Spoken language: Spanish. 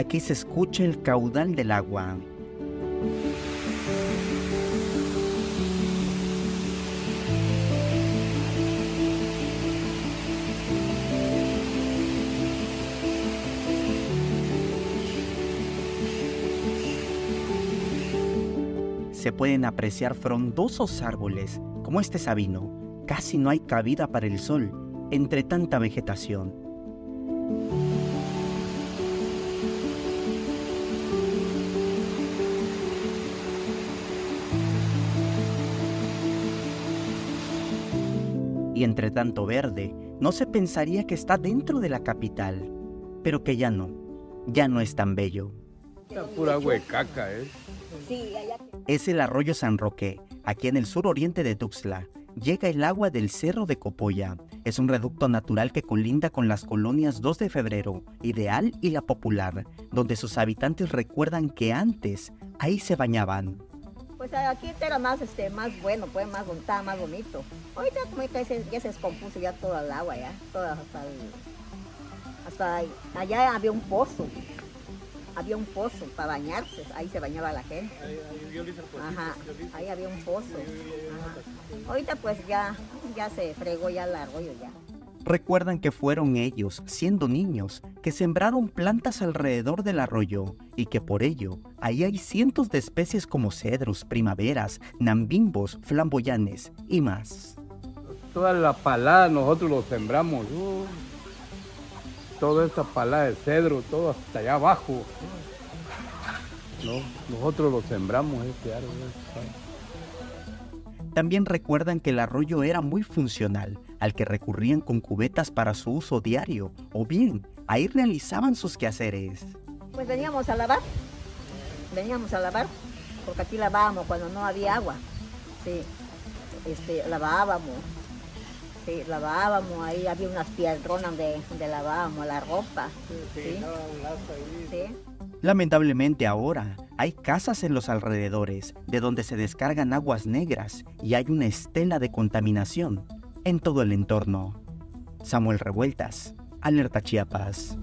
aquí se escucha el caudal del agua. Se pueden apreciar frondosos árboles, como este sabino. Casi no hay cabida para el sol entre tanta vegetación. Y entre tanto verde, no se pensaría que está dentro de la capital, pero que ya no, ya no es tan bello. pura huecaca, ¿eh? Es el arroyo San Roque, aquí en el sur oriente de Tuxtla. Llega el agua del Cerro de Copolla. Es un reducto natural que colinda con las colonias 2 de febrero, Ideal y La Popular, donde sus habitantes recuerdan que antes ahí se bañaban. Aquí era más, este, más bueno, pues más, estaba más bonito. Ahorita como ya se, ya se descompuso ya toda el agua, ya, toda hasta, hasta allá había un pozo, había un pozo para bañarse, ahí se bañaba la gente. Ajá, ahí había un pozo. Ahorita pues ya, ya se fregó ya el arroyo ya. Recuerdan que fueron ellos, siendo niños, que sembraron plantas alrededor del arroyo y que por ello ahí hay cientos de especies como cedros, primaveras, nambimbos, flamboyanes y más. Toda la palada nosotros lo sembramos. Uh, toda esta palada de cedro, todo hasta allá abajo. No, nosotros lo sembramos este árbol. También recuerdan que el arroyo era muy funcional, al que recurrían con cubetas para su uso diario, o bien ahí realizaban sus quehaceres. Pues veníamos a lavar, veníamos a lavar, porque aquí lavábamos cuando no había agua. Sí, este, lavábamos, sí, lavábamos, ahí había unas piedronas donde, donde lavábamos la ropa. Sí, sí. Lamentablemente ahora hay casas en los alrededores de donde se descargan aguas negras y hay una estela de contaminación en todo el entorno. Samuel Revueltas, Alerta Chiapas.